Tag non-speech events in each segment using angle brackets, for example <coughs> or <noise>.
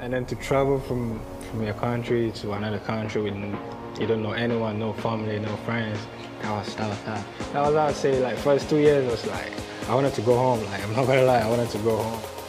and then to travel from from your country to another country with you don't know anyone, no family, no friends. That was that was that. That was I would say like first two years was like I wanted to go home. Like I'm not gonna lie, I wanted to go home.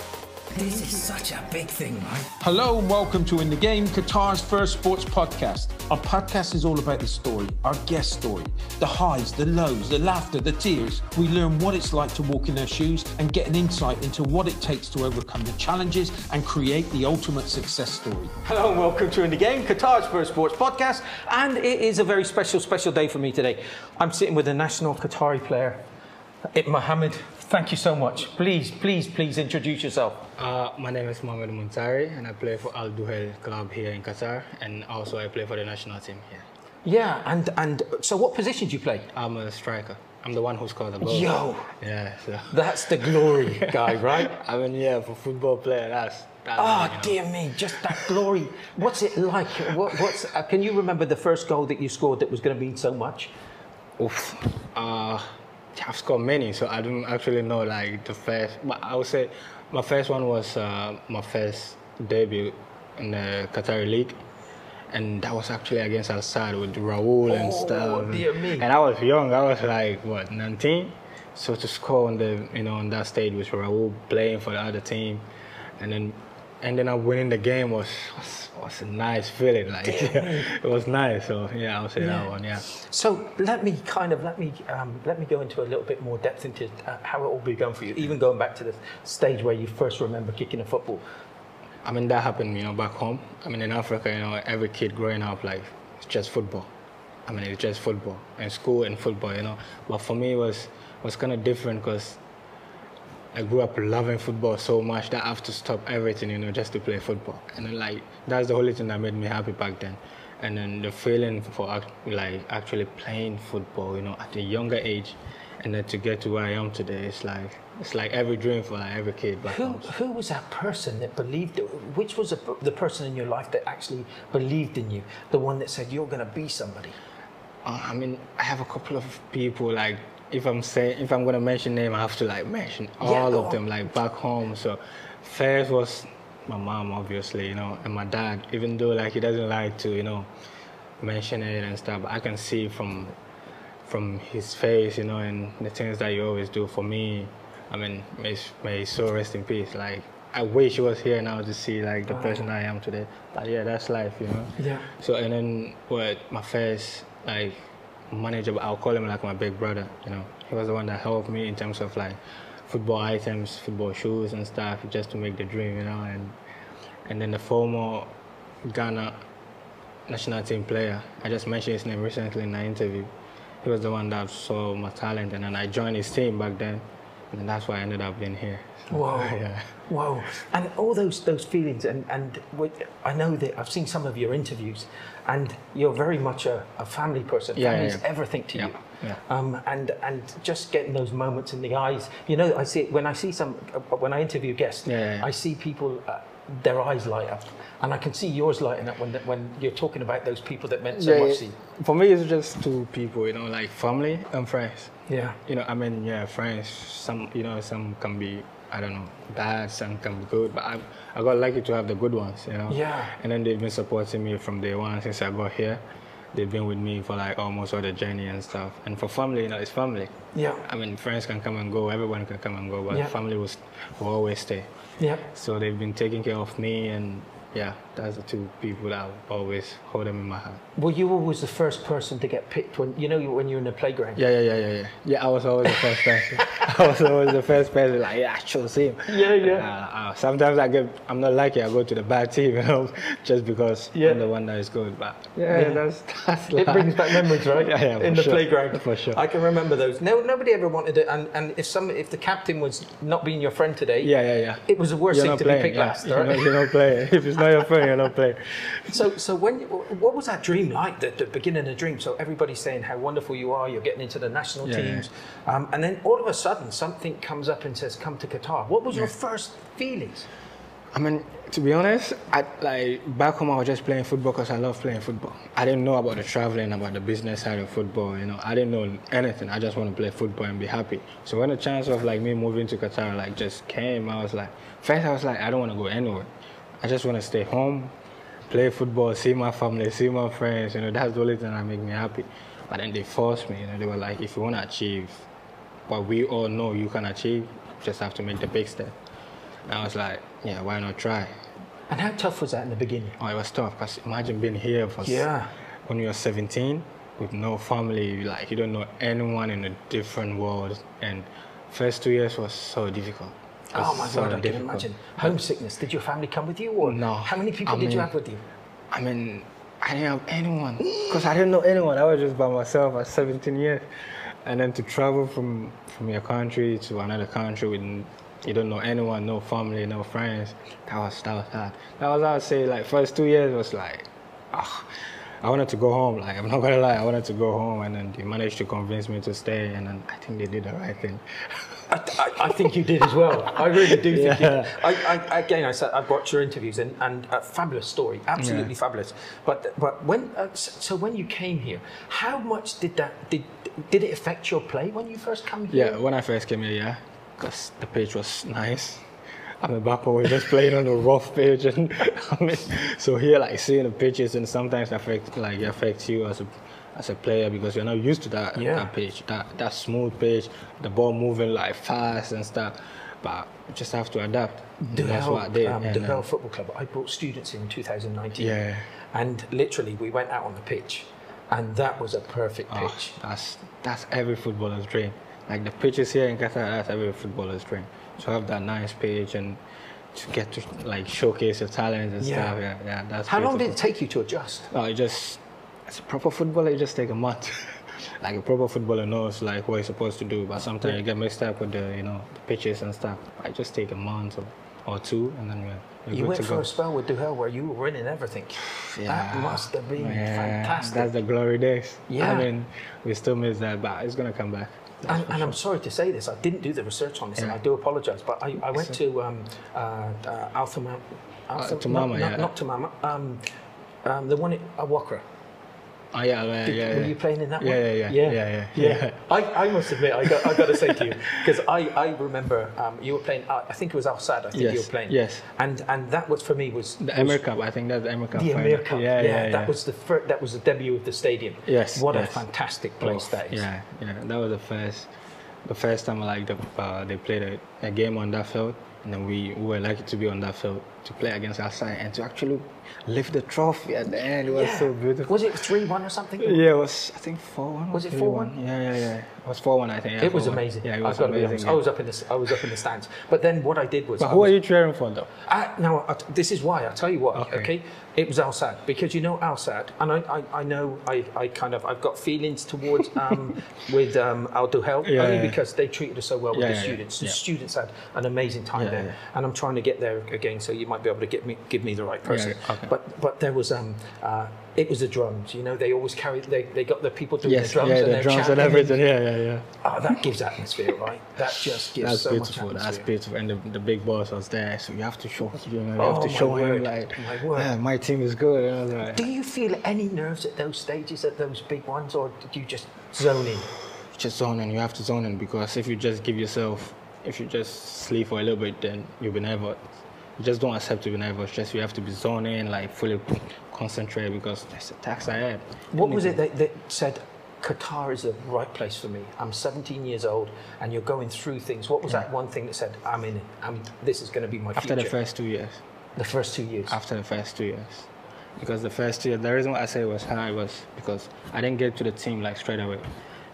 This is such a big thing, right? Hello and welcome to In the Game, Qatar's first sports podcast. Our podcast is all about the story, our guest story, the highs, the lows, the laughter, the tears. We learn what it's like to walk in their shoes and get an insight into what it takes to overcome the challenges and create the ultimate success story. Hello and welcome to In the Game, Qatar's first sports podcast. And it is a very special, special day for me today. I'm sitting with a national Qatari player, It Mohammed. Thank you so much. Please, please, please introduce yourself. Uh, my name is Mohammed Muntari, and I play for Al Duhail Club here in Qatar, and also I play for the national team here. Yeah, and and so what position do you play? I'm a striker. I'm the one who scored the goal. Yo, Yeah. So. that's the glory guy, <laughs> right? I mean, yeah, for football player, that's. that's Oh you know. dear me, just that glory. What's it like? What, what's? Uh, can you remember the first goal that you scored that was going to mean so much? Oof. Uh, I've scored many, so I don't actually know like the first. But I would say my first one was uh, my first debut in the Qatari league, and that was actually against Al Sadd with Raul and Oh, stuff. dear me. And I was young. I was like what 19. So to score on the you know on that stage with Raul playing for the other team, and then ending up winning the game was was, was a nice feeling. Like <laughs> it was nice. So yeah, I would say that one. Yeah. So let me kind of let me um, let me go into a little bit more depth into uh, how it all began for you. Even going back to the stage where you first remember kicking a football. I mean, that happened, you know, back home. I mean, in Africa, you know, every kid growing up, like, it's just football. I mean, it's just football and school and football, you know. But for me, it was was kind of different because I grew up loving football so much that I have to stop everything, you know, just to play football. And then, like, that's the only thing that made me happy back then. And then the feeling for like actually playing football, you know, at a younger age, and then to get to where I am today, it's like it's like every dream for like every kid back Who home. who was that person that believed? Which was the, the person in your life that actually believed in you? The one that said you're going to be somebody. Uh, I mean, I have a couple of people like if I'm saying if I'm gonna mention name, I have to like mention all go of on. them like back home. So first was my mom, obviously, you know, and my dad. Even though like he doesn't like to, you know, mention it and stuff, I can see from from his face, you know, and the things that you always do for me. I mean, may, may soul rest in peace. Like I wish he was here now to see like the person I am today. But yeah, that's life, you know. Yeah. So and then what my first like manager, I'll call him like my big brother. You know, he was the one that helped me in terms of like football items, football shoes and stuff, just to make the dream. You know, and and then the former Ghana national team player, I just mentioned his name recently in an interview. He was the one that saw my talent, and then I joined his team back then, and that's why I ended up being here. So, Whoa. <laughs> yeah. Whoa. And all those those feelings and and I know that I've seen some of your interviews, and you're very much a, a family person. Yeah, yeah, Family's yeah. everything to Yeah, you. yeah. Um, and and just getting those moments in the eyes. You know, I see when I see some uh, when I interview guests, Yeah, yeah, yeah. I see people. Uh, their eyes light up, and I can see yours lighting up when when you're talking about those people that meant so Yeah, much to you. For me, it's just two people, you know, like family and friends. Yeah. You know, I mean, yeah, friends. Some, you know, some can be, I don't know, bad. Some can be good. But I, I got lucky to have the good ones. You know. Yeah. And then they've been supporting me from day one since I got here. They've been with me for like almost all the journey and stuff. And for family, you know, it's family. Yeah. I mean, friends can come and go. Everyone can come and go, but Yeah. family will, will always stay. Yeah. So they've been taking care of me, and yeah, that's the two people that I'll always hold them in my heart. Were you always the first person to get picked when you know when you're in the playground? Yeah, yeah, yeah, yeah, yeah. Yeah, I was always the first person. <laughs> I was always the first person. Like, yeah, I chose him. Yeah, yeah. Uh, uh, sometimes I get, I'm not lucky. I go to the bad team, <laughs> you know, just because Yeah. I'm the one that is good. But yeah, Yeah. that's that's. <laughs> It life. brings back memories, right? Yeah, yeah, In the sure. playground, For sure. I can remember those. No, nobody ever wanted it. And, and if some, if the captain was not being your friend today, Yeah, yeah, yeah. it was the worst You're thing to playing. be picked yeah. last, You're, right? not, you're not playing. If it's not your friend, you're not playing. So, so when, what was that dream like? The, the beginning of the dream. So everybody's saying how wonderful you are. You're getting into the national Yeah, yeah. teams, Um, and then all of a sudden something comes up and says, "Come to Qatar." What was your first feelings? I mean, to be honest, I, like back home, I was just playing football because I love playing football. I didn't know about the traveling, about the business side of football. You know, I didn't know anything. I just want to play football and be happy. So when the chance of like me moving to Qatar like just came, I was like, first I was like, I don't want to go anywhere. I just want to stay home, play football, see my family, see my friends. You know, that's the only thing that make me happy. But then they forced me. You know, they were like, if you want to achieve what we all know you can achieve, you just have to make the big step. And I was like, yeah, why not try? And how tough was that in the beginning? Oh, it was tough because imagine being here for Yeah. when you're 17 with no family, like you don't know anyone in a different world. And first two years was so difficult. Oh my so God, I can imagine. Homesickness. Did your family come with you, or No. How many people I did you have with you? I mean, I didn't have anyone <gasps> because I didn't know anyone. I was just by myself at 17 years, and then to travel from from your country to another country with you don't know anyone, no family, no friends. That was that was hard. That was I would say like first two years was like, ah, I wanted to go home. Like I'm not gonna lie, I wanted to go home, and then they managed to convince me to stay, and then I think they did the right thing. <laughs> I, I, I think you did as well. I really do think you did. I, I, again, I said I've watched your interviews and, and a fabulous story, absolutely Yeah. fabulous. But but when uh, so when you came here, how much did that did did it affect your play when you first came here? Yeah, when I first came here, yeah, because the pitch was nice. I mean, back when we're just playing on a rough pitch, and <laughs> I mean, so here, like seeing the pitches, and sometimes affect like affects you as a as a player because you're not used to that, Yeah. that pitch, that that smooth pitch, the ball moving like fast and stuff. But you just have to adapt. De That's what I did. um, and, uh, Football Club. I brought students in 2019. Yeah. And literally, we went out on the pitch, and that was a perfect Oh, pitch. that's that's every footballer's dream. Like the pitches here in Qatar, that's every footballer's dream. To have that nice pitch and to get to like showcase your talents and Yeah. stuff. Yeah, yeah. That's How long did it beautiful. take you to adjust? No, it just as a proper footballer, it just take a month. <laughs> like a proper footballer knows like what he's supposed to do, but sometimes you get mixed up with the you know the pitches and stuff. I just take a month or, or two, and then we're, we're You went to for go. a spell with Duhail where you were winning everything. <sighs> Yeah. That must have been Yeah, fantastic. That's the glory days. Yeah. I mean, we still miss that, but it's gonna come back. And, and I'm sorry to say this, I didn't do the research on this, and I do apologise. But I, I went to um, uh, uh, Alpha Mount, Alpha, to not, Mama, not, yeah. not to Mama, um, um, the one at Al Wakrah. Oh yeah, yeah, Did- yeah. were yeah. you playing in that Yeah, one? yeah, yeah, yeah, yeah, yeah. I, I must admit, I got, I got to say to you, because I, I remember um, you were playing, uh, I think it was Al Sadd, I think you were playing. yes. And and that was for me was The Emir Cup, I think that's the Emir Cup. The. Emir Cup. Yeah, yeah, yeah. That was the fir- that was the debut of the stadium. Yes, What a fantastic place Oh, that is. Yeah, yeah. That was the first, the first time like the, uh, they played a, a game on that field, and then we, we were lucky to be on that field to play against outside and to actually lift the trophy at the end. It was Yeah. so beautiful. Was it three one or something? Yeah, it was I think four one. Was it 4-1? Yeah, yeah, yeah. It was four one, I think. Yeah, It was 4-1. amazing. Yeah, it was I've got to be honest. amazing. I was up in the I was up in the stands. But then what I did was But who was, are you cheering for though? I, now, I, this is why. I'll tell you what, okay? Okay. It was Al Sadd, because you know Al Sadd, and I, I, I know I, I kind of, I've got feelings towards, <laughs> um, with um, Al Duhail, Yeah, only yeah. because they treated us so well with Yeah, the yeah, yeah. students. The Yeah. students had an amazing time Yeah, there, yeah. and I'm trying to get there again, so you might be able to get me, give me the right person. okay. But, but there was, um, uh, it was the drums, you know, they always carry, they, they got the people doing Yes, the drums yeah, and the drums and everything. Yeah, yeah, yeah. Oh, that gives atmosphere, right? That just gives That's so beautiful. much That's atmosphere. beautiful. And the, the big boss was there, so you have to show, you know, you Oh, have to show word, him like, my word. yeah, my team is good. And like, Do you feel any nerves at those stages, at those big ones, or do you just zone in? just zone in. You have to zone in because if you just give yourself, if you just sleep for a little bit, then you'll be nervous. You just don't accept to be nervous. Just you have to be zoned in, like fully concentrate because there's a tax ahead. What was it that, that said Qatar is the right place for me? I'm 17 years old, and you're going through things. What was that one thing that said, "I'm in it. I'm, this is going to be my After future"? the first two years. The first two years. After the first two years. Because the first year, the reason why I say it was high was because I didn't get to the team like straight away.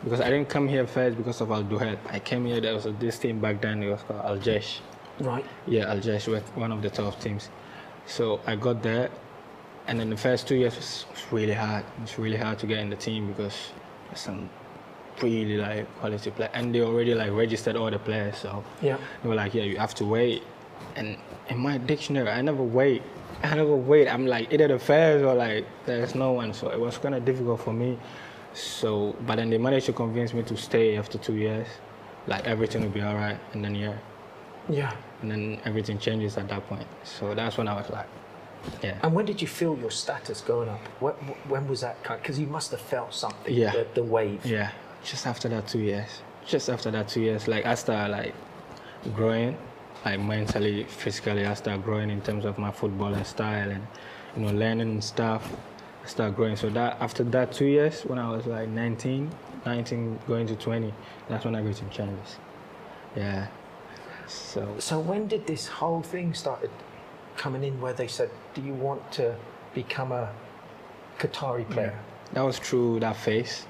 Because I didn't come here first because of Al Duhail. I came here, there was a, this team back then, it was called Al Jaish. Right. Yeah, Al Jaish was one of the top teams. So I got there, and then the first two years was, was really hard. It's really hard to get in the team because there's some really like quality players, and they already like registered all the players. So Yeah. they were like, yeah, you have to wait. And in my dictionary, I never wait. I never wait. I'm like either the first or like there's no one. So it was kind of difficult for me. So, but then they managed to convince me to stay after two years. Like everything will be all right. And then yeah, Yeah. And then everything changes at that point. So that's when I was like, yeah. And when did you feel your status going up? When, when was that kind? Because you must have felt something. Yeah. The, the wave. Yeah, just after that two years. Just after that two years, like I started like growing, like mentally, physically, I start growing in terms of my footballing style and you know learning and stuff. I start growing. So that after that two years, when I was like 19, 19 going to 20, that's when some changes. Yeah. So So when did this whole thing started coming in where they said, "Do you want to become a Qatari player?" that was through that phase,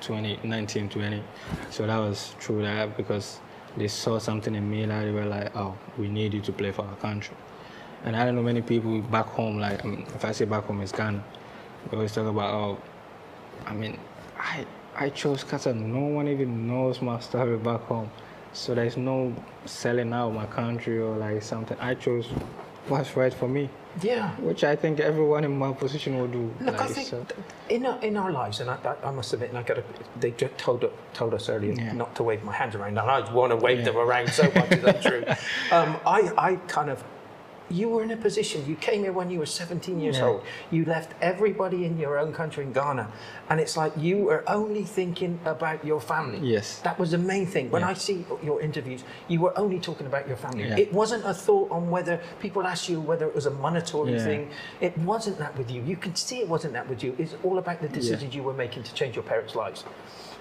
20, 19, 20. So that was through that because they saw something in me that they were like, oh, we need you to play for our country. And I don't know many people back home, like, I mean, if I say back home, it's Ghana. They always talk about, oh, I mean, I, I chose Qatar. No one even knows my story back home. So there's no selling out my country or like something. I chose what's right for me, Yeah. which I think everyone in my position will do. Look, I think so- in our, in our lives, and I, I, I must admit, and I got they just told told us earlier Yeah. not to wave my hands around, and I want to wave Yeah. them around so much. is that true? <laughs> Um, I I kind of. You were in a position, you came here when you were 17 years Yeah. old. You left everybody in your own country in Ghana. And it's like you were only thinking about your family. Yes. That was the main thing. When Yeah. I see your interviews, you were only talking about your family. Yeah. It wasn't a thought on whether people asked you whether it was a monetary thing. It wasn't that with you. You can see it wasn't that with you. It's all about the decisions you were making to change your parents' lives.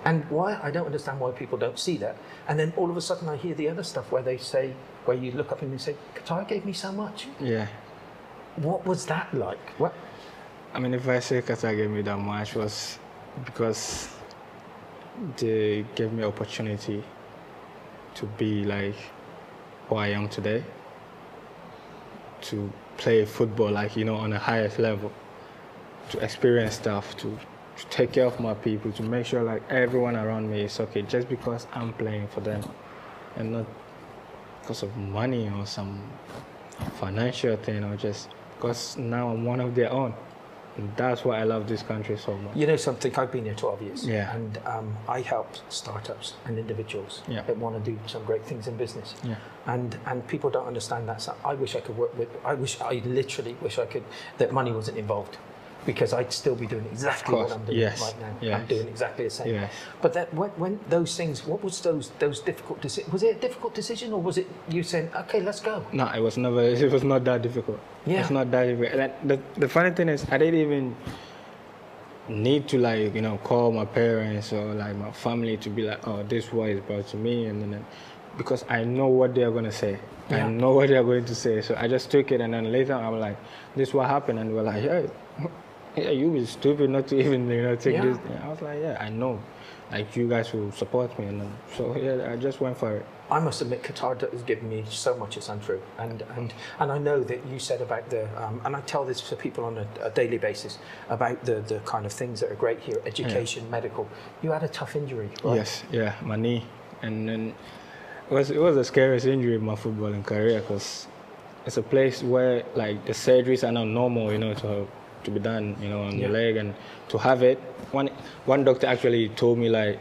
And why I don't understand why people don't see that. And then all of a sudden I hear the other stuff where they say, where you look up and you say, Qatar gave me so much. yeah. What was that like? What? I mean, if I say Qatar gave me that much was because they gave me opportunity to be like who I am today, to play football like you know on the highest level, to experience stuff, to, to take care of my people, to make sure like everyone around me is okay, just because I'm playing for them, and not because of money or some financial thing or just because now I'm one of their own. And that's why I love this country so much. You know something, I've been here 12 years. Yeah. And um, I help startups and individuals Yeah. that want to do some great things in business. Yeah. And and people don't understand that. So I wish I could work with, I wish, I literally wish I could, that money wasn't involved. Because I'd still be doing exactly what. I'm doing Yes. right now. I'm doing exactly the same. Yes. But that when, when those things, what was those those difficult decisions? Was it a difficult decision or was it you saying, okay, let's go? No, it was never. It was not that difficult. Yeah. It's not that difficult. The the funny thing is, I didn't even need to like you know call my parents or like my family to be like, oh, this is what is brought to me, and then because I know what they are gonna say. Yeah. I know what they are going to say, so I just took it, and then later I'm like, this is what happened, and we're like, yeah, yeah, you was stupid not to <laughs> even you know take Yeah. this. I was like, yeah, I know, like you guys will support me, and so yeah, I just went for it. I must admit, Qatar has given me so much. It's untrue, and and and I know that you said about the, um, and I tell this to people on a, a daily basis about the the kind of things that are great here: education, medical. You had a tough injury, right? Yes, yeah, my knee, and then it was it was the scariest injury in my footballing career because it's a place where like the surgeries are not normal, you know, to to be done, you know, on your leg, and to have it. One one doctor actually told me like,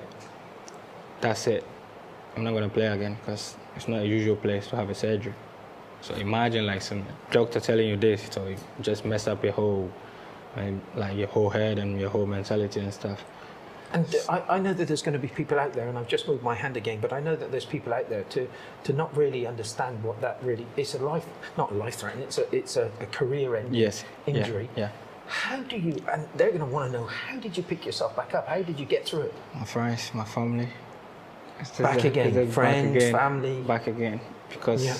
that's it, I'm not gonna play again because it's not a usual place to have a surgery. So imagine like some doctor telling you this, so you just mess up your whole, like, like your whole head and your whole mentality and stuff. And I, I know that there's going to be people out there, and I've just moved my hand again, but I know that there's people out there to, to not really understand what that really it's a life, not a life threatening, it's a, it's a, a career ending Yes. yeah, injury. yeah. How do you, and they're going to want to know, how did you pick yourself back up? How did you get through it? My friends, my family. Back again, it's a friends, family. Back again, because Yeah.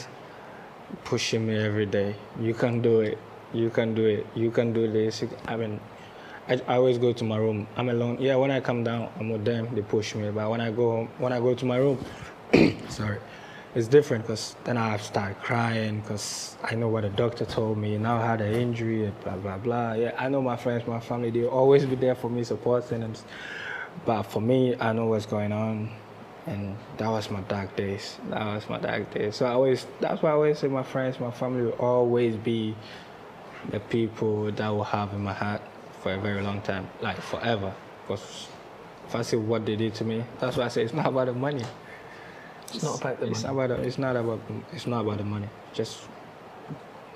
pushing me every day. You can do it. You can do it. You can do this. I mean, I, I always go to my room. I'm alone. Yeah, when I come down, I'm with them. They push me. But when I go home, when I go to my room, <coughs> sorry, it's different because then I start crying because I know what the doctor told me. Now I had an injury, blah blah blah. Yeah, I know my friends, my family. They always be there for me, supporting and. But for me, I know what's going on, and that was my dark days. That was my dark days. So I always, that's why I always say my friends, my family will always be the people that will have in my heart for a very long time, like forever. Because if I see what they did to me, that's why I say it's not about the money. It's not about the It's money. about. It's not about. It's not about the money. Just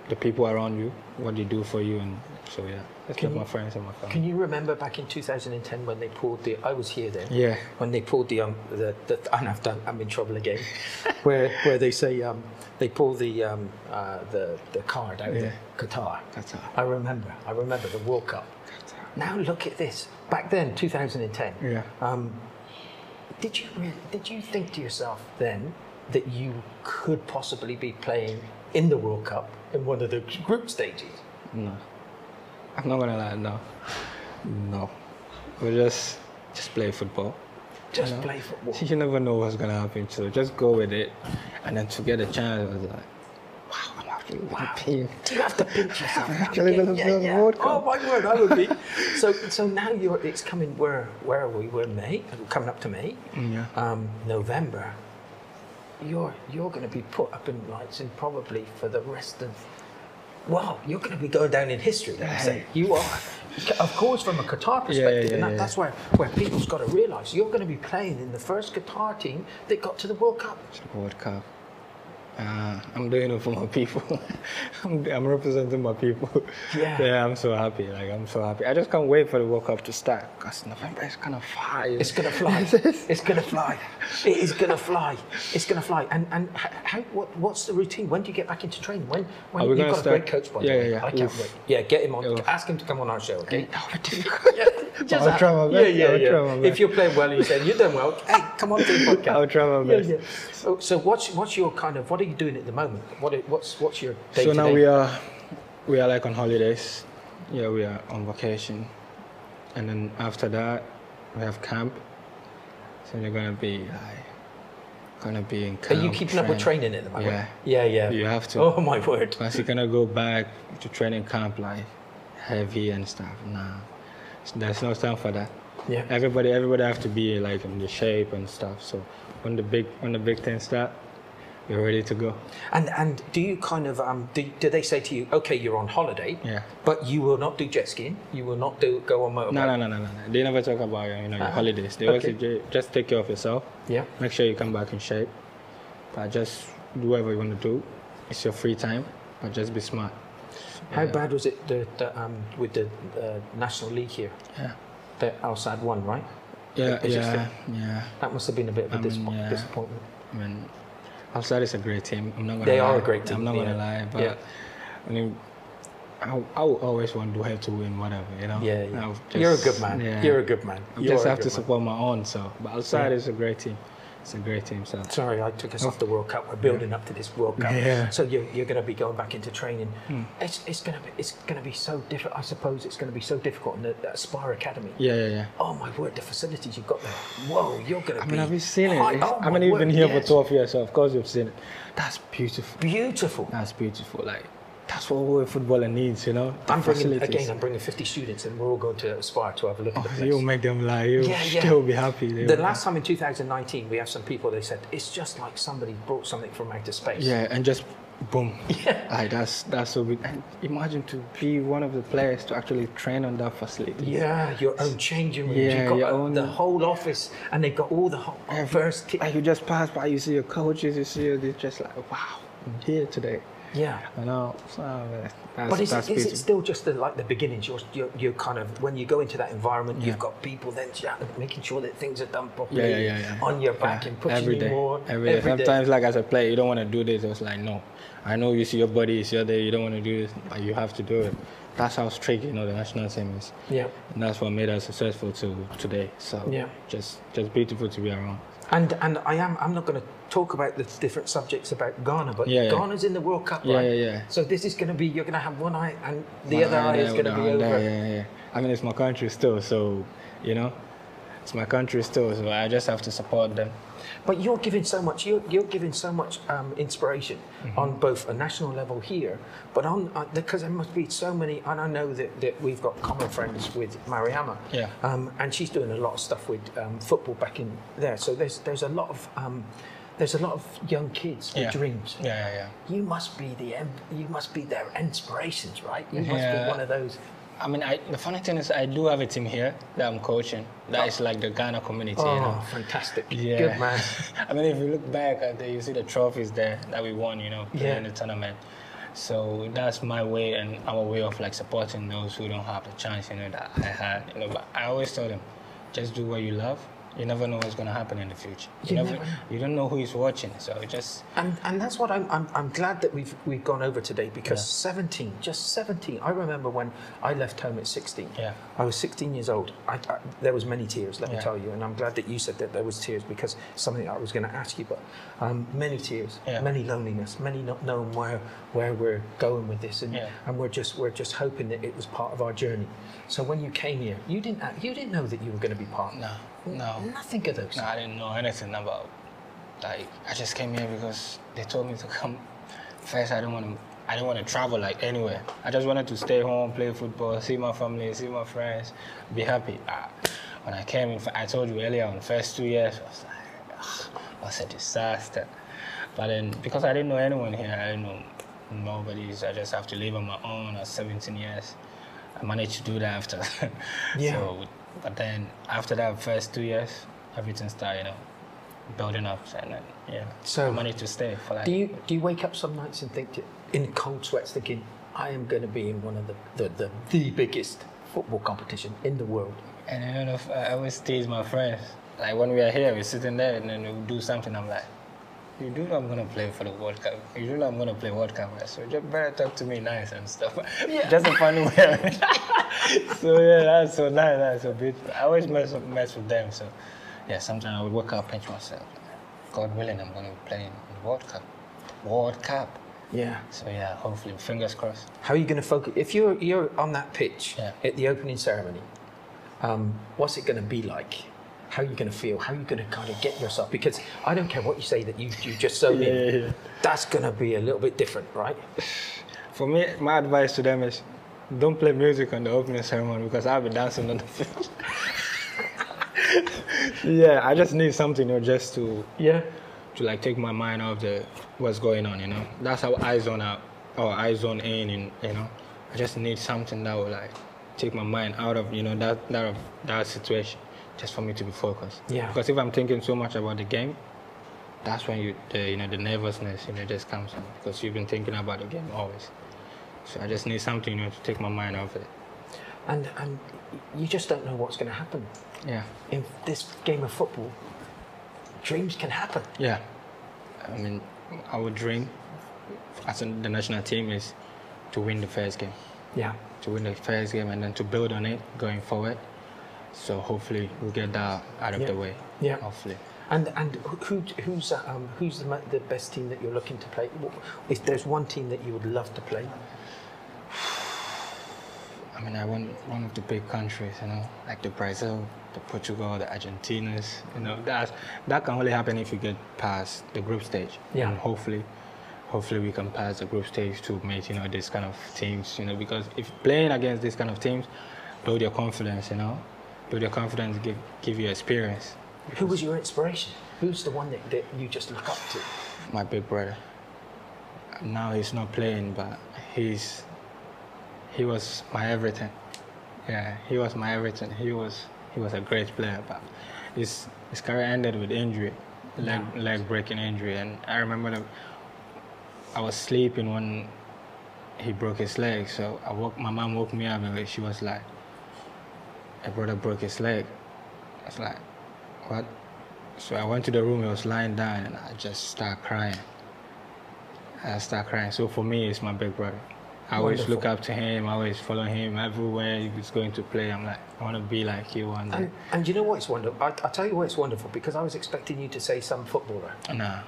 the people around you, what they do for you, and So yeah, just Can you- my friends and my family. Can you remember back in 2010 when they pulled the? I was here then. Yeah. When they pulled the um the, the and I've done I'm in trouble again, <laughs> where where they say um they pull the um uh, the the card out Yeah. of Qatar. Qatar. I remember. I remember the World Cup. Qatar. Now look at this. Back then, 2010. Yeah. Um, did you really, did you think to yourself then that you could possibly be playing in the World Cup in one of the group stages? No, I'm not gonna lie. No, no. We just just play football. Just know. play football. <laughs> You never know what's gonna happen, so just go with it. And then to get a chance, I was like, wow, I'm Wow. wow. Do you have to pinch <laughs> yourself? I'm actually gonna play on the World Oh my word, I would be. <laughs> so, so now you're. It's coming. Where, where are we? We're May. Coming up to May. Yeah. Um, November. You're you're going to be put up in lights and probably for the rest of. Wow, you're going to be going down in history. Let me say you are. Of course, from a Qatar perspective, Yeah, yeah, and that, yeah. that's where, where people's got to realise you're going to be playing in the first Qatar team that got to the World Cup. World Cup. Uh, I'm doing it for my people. <laughs> I'm, I'm representing my people. Yeah. Yeah, I'm so happy. Like I'm so happy. I just can't wait for the World Cup to start because November is gonna fly. It's gonna fly. <laughs> it's gonna fly. It is gonna fly. It's gonna fly. And and how what what's the routine? When do you get back into training? When when Are we you've got a great coach by Yeah, yeah, yeah. I can't Oof. wait. Yeah, get him on. Oof. Ask him to come on our show. Okay. Difficult. <laughs> Just I'll try my best. Yeah, yeah, yeah. If you're playing well and you said you're doing well, hey, come on to the podcast. I'll try my Yeah, best. yeah. So, so what's what's your kind of what are you doing at the moment? What are- what's what's your day So now we are, we are like on holidays. Yeah, we are on vacation, and then after that we have camp. So you're gonna be like, gonna be in Are you keeping up with training at the moment? Yeah. Yeah, yeah. You have to. Oh my word. Because you're gonna go back to training camp like heavy and stuff. Nah, there's no time for that. Yeah. Everybody, everybody have to be like in the shape and stuff. So when the big, when the big things start, you're ready to go. And and do you kind of um do, do they say to you, okay, you're on holiday, Yeah. but you will not do jet skiing, you will not do go on motorbike? No, no, no, no, no. They never talk about you know your Ah, holidays. They okay. say ju- just take care of yourself. Yeah. Make sure you come back in shape. But just do whatever you want to do. It's your free time, but just be smart. How Yeah. bad was it the, the um with the uh, national league here? Yeah. The Al Sadd won, right? Yeah, yeah, yeah. That must have been a bit of a I mean, yeah. disappointment. I mean, Al-Sadd is a great team. I'm not gonna They lie. are a great team, I'm not gonna lie, but Yeah. I mean, I, I always want to have to win whatever, you know. Yeah, yeah. I'll You're a good man. Yeah. You're a good man. I You just have to man. support my own. So, but Yeah. is a great team. It's a great team. So, Sorry, I took us oh. off the World Cup. We're building up to this World Cup. Yeah. So you're, you're going to be going back into training. Hmm. It's, it's going to be it's going to be so difficult. I suppose it's going to be so difficult in the, the Aspire Academy. yeah, yeah, yeah. Oh my word, the facilities you've got there. Whoa, you're going to I be. mean, have you seen it? It's- oh I mean, you've been here yes. for 12 years, so of course you've seen it. That's beautiful. Beautiful. That's beautiful. Like, that's what a footballer needs, you know. I'm bringing facilities. again. I'm bringing 50 students, and we're all going to Aspire to have a look at the place. You'll make them lie. You'll Yeah, yeah. still be happy. The will- last time in 2019, we have some people. They said it's just like somebody brought something from outer space. Yeah, and just boom. <laughs> Yeah. Like that's that's so big. And imagine to be one of the players to actually train on that facility. Yeah, your own changing rooms. Yeah, You've got your uh, own- the whole office, and they've got all the whole Every- first kit. Like you just pass by, you see your coaches, you see they're just like wow, I'm here today. Yeah. I know. So, man, that's, But is, that's it, is it still just the, like the beginnings? You're, you're, you're kind of when you go into that environment, Yeah. you've got people then making sure that things are done properly Yeah, yeah, on your back and pushing every you day. more Every every day. Sometimes, like as a player, you don't want to do this. It was like, no, I know you see your body is here, there. You don't want to do this, but you have to do it. That's how strict you know the national team is, Yeah. and that's what made us successful to today. So Yeah. just just beautiful to be around. And and I am I'm not going to talk about the different subjects about Ghana, but Yeah, yeah. Ghana's in the World Cup, right? yeah, yeah. So this is going to be you're going to have one eye and the One other eye there is going to be over. there, Yeah, yeah. I mean, it's my country still, so you know, it's my country still. So I just have to support them. But you're giving so much. You're, you're giving so much um, inspiration Mm-hmm. on both a national level here, but on uh, because there must be so many. And I know that, that we've got common friends with Mariama. Yeah. Um, and she's doing a lot of stuff with um, football back in there. So there's there's a lot of um, there's a lot of young kids with Yeah. dreams. Yeah, yeah, yeah. You must be the you must be their inspirations, right? You must Yeah. be one of those. I mean, I, the funny thing is, I do have a team here that I'm coaching. That is like the Ghana community. Oh, you know? fantastic! Yeah. Good man. <laughs> I mean, if you look back uh, at the, you see the trophies there that we won, you know, Yeah. in the tournament. So that's my way and our way of like supporting those who don't have the chance, you know, that I had. You know, but I always tell them, just do what you love. You never know what's gonna happen in the future. You, You never, never you don't know who is watching. So just And, and that's what I'm, I'm, I'm glad that we've, we've gone over today because Yeah. 17, just 17. I remember when I left home at 16. Yeah. I was 16 years old. I, I, there was many tears, let me tell you. And I'm glad that you said that there was tears because something I was going to ask you. But um, many tears, Yeah. many loneliness, many not knowing where, where we're going with this. And, Yeah. and we're, just, we're just hoping that it was part of our journey. So when you came here, you didn't, you didn't know that you were going to be part. no, no. Nothing. No, I didn't know anything about. Like, I just came here because they told me to come. First, I didn't want to. I didn't want to travel like anywhere. I just wanted to stay home, play football, see my family, see my friends, be happy. Ah, when I came in, I told you earlier, on the first two years, I was like, it was a disaster. But then, because I didn't know anyone here, I didn't know nobody, so I just have to live on my own at 17 years. I managed to do that after. <laughs> Yeah. so, but then after that first two years, everything started, you know, building up, and then yeah, So- I managed to stay for like. Do you do you wake up some nights and think in cold sweats thinking I am going to be in one of the, the, the, the biggest football competition in the world? And you know, I always tease my friends. Like when we are here, we're sitting there, and then we do something. I'm like, "You do know I'm gonna play for the World Cup. You do know I'm gonna play World Cup, so you better talk to me nice and stuff." Just a funny way. <laughs> so yeah, that's so nice. That's so beautiful. I always mess up, mess with them. So yeah, sometimes I would wake up, pinch myself. God willing, I'm gonna be playing in the World Cup. World Cup. Yeah. So yeah, hopefully, fingers crossed. How are you going to focus? If you're you're on that pitch Yeah. at the opening ceremony, um, what's it going to be like? How are you going to feel? How are you going to kind of get yourself? Because I don't care what you say that you you just so Yeah, yeah, yeah. That's going to be a little bit different, right? For me, my advice to them is don't play music on the opening ceremony because I'll be dancing on the field. <laughs> yeah, I just need something, you know, just to Yeah. to like take my mind off the what's going on, you know. That's how I zone out or I zone in, and you know, I just need something that will like take my mind out of you know that that of that situation, just for me to be focused. Yeah. Because if I'm thinking so much about the game, that's when you the you know the nervousness you know just comes in because you've been thinking about the game always. So I just need something you know to take my mind off it. And and you just don't know what's going to happen Yeah. in this game of football. Dreams can happen. Yeah. I mean, our dream as the national team is to win the first game. Yeah. to win the first game and then to build on it going forward. So hopefully we'll get that out of Yeah. the way. Yeah. Hopefully. And and who who's um, who's the, the best team that you're looking to play? If there's one team that you would love to play, I mean, I want one of the big countries, you know, like the Brazil, the Portugal, the Argentinas. You know, that's that can only happen if you get past the group stage. Yeah. And hopefully, hopefully we can pass the group stage to meet, you know, these kind of teams. You know, because if playing against these kind of teams, build your confidence. You know, build your confidence, give give you experience. who was your inspiration? Who's the one that, that you just look up to? my big brother. Now he's not playing, but he's he was my everything. Yeah, he was my everything. He was he was a great player, but his his career ended with injury, leg leg breaking injury, and I remember that I was sleeping when he broke his leg. So I woke my mom woke me up and she was like, "A brother broke his leg." I was like, "What?" So I went to the room, he was lying down, and I just started crying. I started crying. So for me, it's my big brother. I always Wonderful. look up to him, I always follow him everywhere he's going to play. I'm like, I want to be like you one day. And, and you know what? It's wonderful. I, I'll tell you why it's wonderful because I was expecting you to say some footballer. Nah.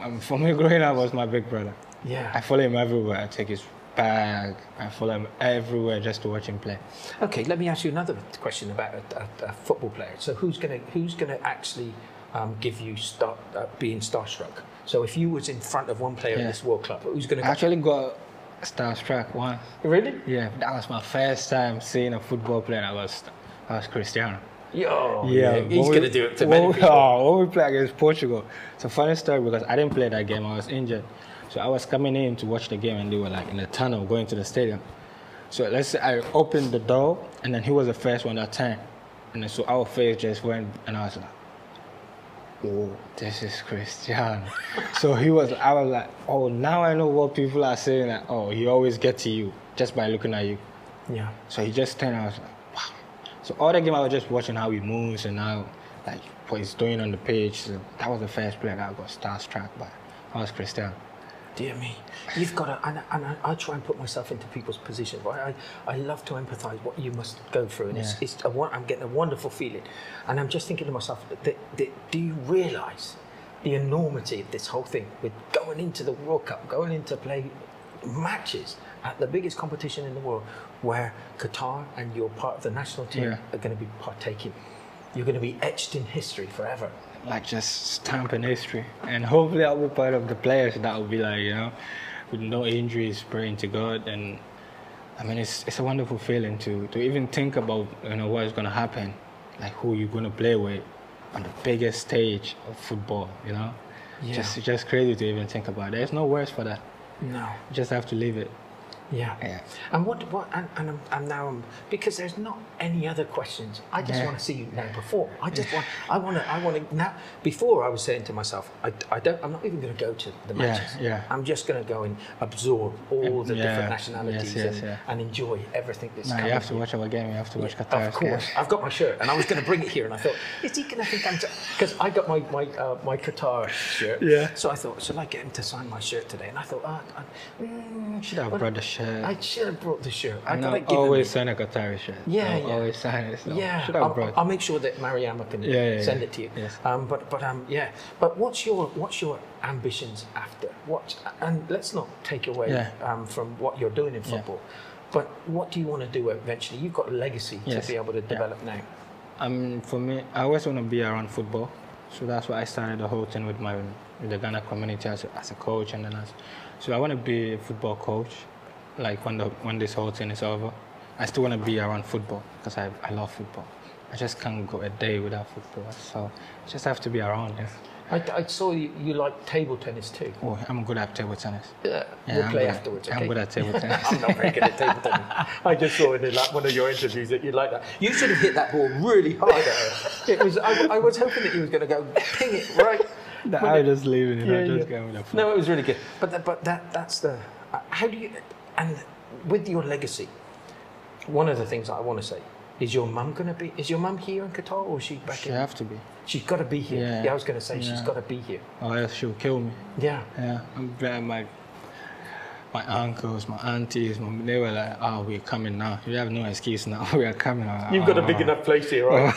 Um, for me, <laughs> growing up was my big brother. Yeah, I follow him everywhere. I take his bag. I follow him everywhere just to watch him play. Okay, let me ask you another question about a, a, a football player. So who's gonna who's gonna actually um, give you star, uh, being starstruck? So if you was in front of one player in this World Club, who's gonna? I actually got starstruck once. really? Yeah, that was my first time seeing a football player. I was, I was Cristiano. Yo, Yeah, he's we- gonna do it to many we- people. <laughs> Oh, when we played against Portugal, it's a funny story because I didn't play that game. I was injured, so I was coming in to watch the game, and they were like in the tunnel going to the stadium. So let's say I opened the door, and then he was the first one that turned, and then so our face just went, and I was like, oh, this is Cristiano. <laughs> so he was, I was like, oh, now I know what people are saying. That, oh, he always gets to you just by looking at you. Yeah. So he just turned. I was like, wow. So all the game I was just watching how he moves and how, like, what he's doing on the pitch. So that was the first player that I got starstruck by. That was Cristiano. Dear me, you've got to, and, and I, I try and put myself into people's positions, Right? I, I love to empathise what you must go through, and it's, Yeah. it's a, won- I'm getting a wonderful feeling, and I'm just thinking to myself, that, that, do you realise the enormity of this whole thing with going into the World Cup, going into play matches at the biggest competition in the world, where Qatar and you're part of the national team Yeah. are going to be partaking. You're going to be etched in history forever. Like just stamping history. And hopefully I'll be part of the players that will be like, you know, with no injuries, praying to God. And I mean, it's, it's a wonderful feeling to, to even think about, you know, what is going to happen, like who you're going to play with on the biggest stage of football, you know? Yeah. Just, just crazy to even think about. There's no words for that. No. You just have to live it. Yeah. Yeah. And what what and, and I'm, I'm now um, because there's not any other questions. I just Yeah. want to see you now perform. I just want I want to I want to now. Before I was saying to myself, I, I don't. I'm not even going to go to the matches. yeah. yeah. I'm just going to go and absorb all the different nationalities yes, and, yeah. and enjoy everything that's Now coming. you have to watch our game. You have to watch Qatar. Of course, I've got my shirt, and I was going to bring it here, and I thought, is he going to think I'm? Because I got my my uh, my Qatar shirt. Yeah. So I thought, should I get him to sign my shirt today? And I thought, oh, I, mm, Should have but brought the shirt. I should have brought the shirt. I I gotta know, give always sign a Qatari shirt. Yeah, I'll yeah. Always sign it. So Yeah, Should have I'll, brought. I'll make sure that Mariama can Yeah, yeah, send it to you. Yes. Um, but but um, yeah. But what's your what's your ambitions after? What and let's not take away um, from what you're doing in football. But what do you want to do eventually? You've got a legacy Yes. to be able to develop now. Um, for me, I always want to be around football, so that's why I started the whole thing with my with the Ghana community as a, as a coach, and then as so I want to be a football coach. Like when the when this whole thing is over, I still want to be around football because I I love football. I just can't go a day without football, so I just have to be around it. I, I saw you, you like table tennis too. Oh, I'm good at table tennis. Yeah, Yeah, we'll I'm play good- afterwards. I'm good at table <laughs> tennis. I'm not very good at table tennis. I just saw in like one of your interviews that you like that. You should have hit that ball really hard at. It was. I, I was hoping that you was going to go ping it right. When I was just leaving it. Yeah, I just yeah. going with No, it was really good. But that, but that that's the. Uh, how do you? And with your legacy, one of the things I want to say is your mum going to be? Is your mum here in Qatar or is she back She in? have to be, She's got to be here. Yeah. Yeah, I was going to say she's got to be here. Oh, else she'll kill me. Yeah. Yeah, I'm my my uncles, my aunties, my, they were like, "Oh, we're coming now. You have no excuse now. <laughs> we are coming." Like, <laughs> You've got a big "Oh." enough place here, right?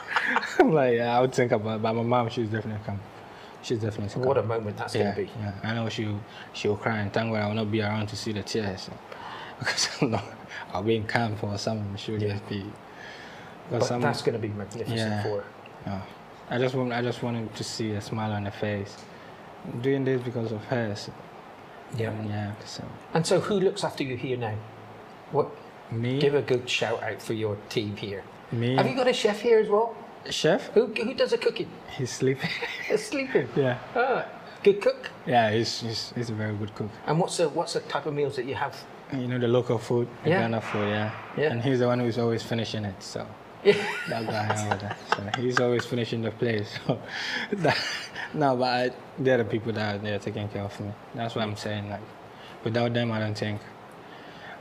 <laughs> I'm like, yeah, I would think about it, but my mom, she's definitely coming. She's definitely. What a moment that's yeah, going to be. yeah. I know she'll she'll cry and thank God I will not be around to see the tears <laughs> because not, I'll be in camp or something. She'll Yeah. just be. But I'm- that's going to be magnificent Yeah. for her. yeah. I just want I just wanted to see a smile on her face. I'm doing this because of her. So, Yeah. yeah. So And so, who looks after you here now? What? me, Give a good shout out for your team here. me, Have you got a chef here as well? Chef. Who, who does the cooking? He's sleeping. <laughs> He's sleeping. yeah. Ah, good cook. Yeah, he's, he's he's a very good cook. And what's the what's the type of meals that you have? You know the local food, the Yeah. Ghana food, yeah. Yeah. And he's the one who's always finishing it, so Yeah. that guy over there. So he's always finishing the place. <laughs> So that, no, but I, they're the people that are there taking care of me. That's what I'm saying. Like, without them, I don't think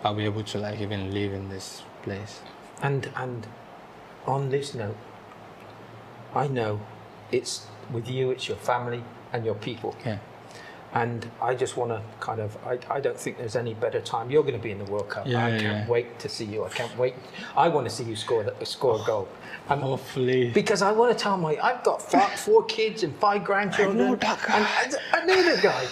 I'll be able to like even live in this place. And and on this note, I know it's with you, it's your family and your people. Yeah. And I just want to kind of, I, I don't think there's any better time. You're going to be in the World Cup. Yeah, I yeah, can't wait to see you. I can't wait. I want to see you score the, score a oh, goal. And Hopefully. because I want to tell my, I've got five, four kids and five grandchildren. I know that guy. And I, I know that guy.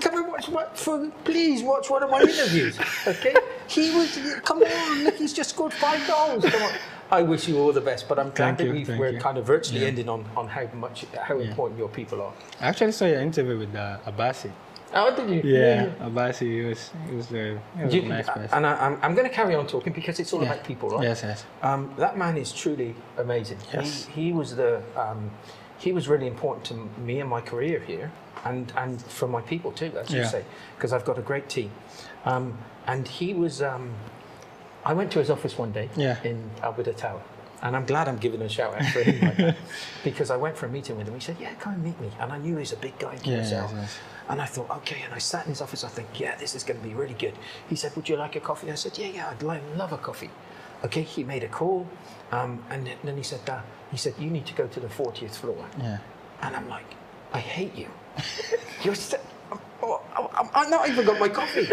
Come and watch my, for, please watch one of my interviews. Okay? He was, come on, look, he's just scored five goals. Come on. I wish you all the best, but I'm glad Thank that you, we've, we're you. kind of virtually Yeah. ending on, on how much, how Yeah. important your people are. I actually saw your interview with uh, Abasi. Oh, did you? Yeah, Abasi, he was, he was, very, he was You- a nice person. and I, I'm, I'm going to carry on talking because it's all Yeah. about people, right? Yes, yes. Um, that man is truly amazing. Yes. He, he was the um, he was really important to me and my career here, and and for my people too, as you say, because I've got a great team. Um, and he was. I went to his office one day Yeah. in Al Bidda Tower, And I'm glad I'm giving a shout out for him like that. <laughs> Because I went for a meeting with him. He said, Yeah, come and meet me. And I knew he was a big guy in Yeah, yes, yes. And I thought, okay. And I sat in his office. I think, yeah, this is going to be really good. He said, Would you like a coffee? I said, Yeah, yeah, I'd love a coffee. Okay, he made a call. Um, and then- he said, uh, he said, You need to go to the 40th floor. Yeah. And I'm like, I hate you. <laughs> You're st- oh, I'm, I'm not even got my coffee.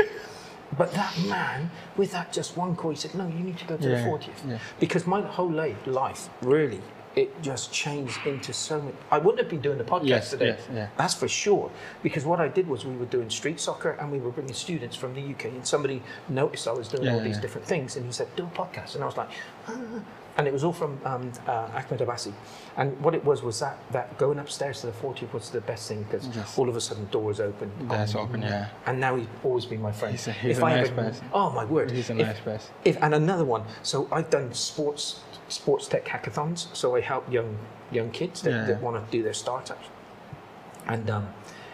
But that man, with that just one call, he said, No, you need to go to Yeah, the 40th. yeah. Because my whole life, really, it just changed into so many. I wouldn't have been doing the podcast Yes, today. yes, yeah. That's for sure. Because what I did was we were doing street soccer and we were bringing students from the UK. And somebody noticed I was doing all these different things. And he said, Do a podcast. And I was like, "Ah." And it was all from um, uh, Ahmed Abbasi. And what it was was that, that going upstairs to the 40th was the best thing because Yes. all of a sudden doors open. That's open, yeah. And now he's always been my friend. He's a- he's If a I nice ever- person. Oh my word! He's a If- nice person. If, and another one. So I've done sports sports tech hackathons. So I help young young kids that, Yeah. that want to do their startups. And um,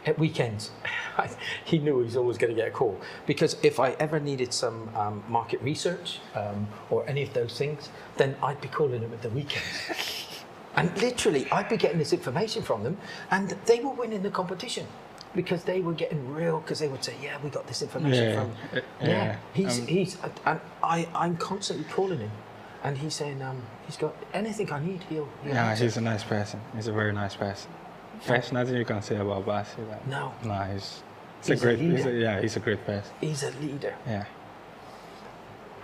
at weekends, <laughs> he knew he was always going to get a call because if I ever needed some um, market research um, or any of those things, then I'd be calling him at the weekends. <laughs> And literally, I'd be getting this information from them, and they were winning the competition because they were getting real. Because they would say, "Yeah, we got this information Yeah, from." uh, Yeah, yeah, he's um, he's and I I'm constantly calling him, and he's saying um he's got anything I need. He'll, he'll Yeah, answer. he's a nice person. He's a very nice person. There's nothing you can say about Basi. Like, No. No, he's, he's, He's a a great. he's a, yeah, he's a great person. he's a leader. Yeah.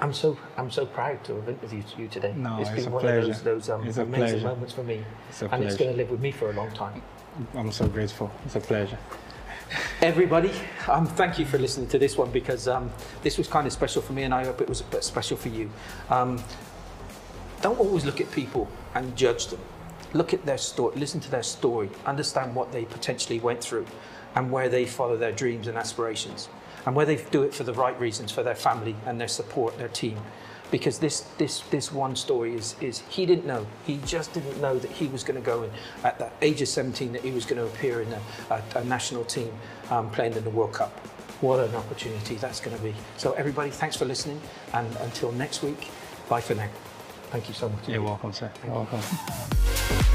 I'm so I'm so proud to have interviewed you today. No, it's it's been a one of those pleasure. those um, It's a amazing pleasure. moments for me, It's a and it's going to live with me for a long time. I'm so grateful. It's a pleasure. Everybody, um, thank you for listening to this one because um, this was kind of special for me, and I hope it was a bit special for you. Um, don't always look at people and judge them. Look at their story, listen to their story, understand what they potentially went through, and where they follow their dreams and aspirations, and where they do it for the right reasons for their family and their support, their team. Because this this this one story is is he didn't know. He just didn't know that he was going to go in at the age of 17 that he was going to appear in a, a, a national team um, playing in the World Cup. What an opportunity that's going to be. So everybody, thanks for listening, and until next week, bye for now. Thank you so much. You're welcome, sir. You're welcome.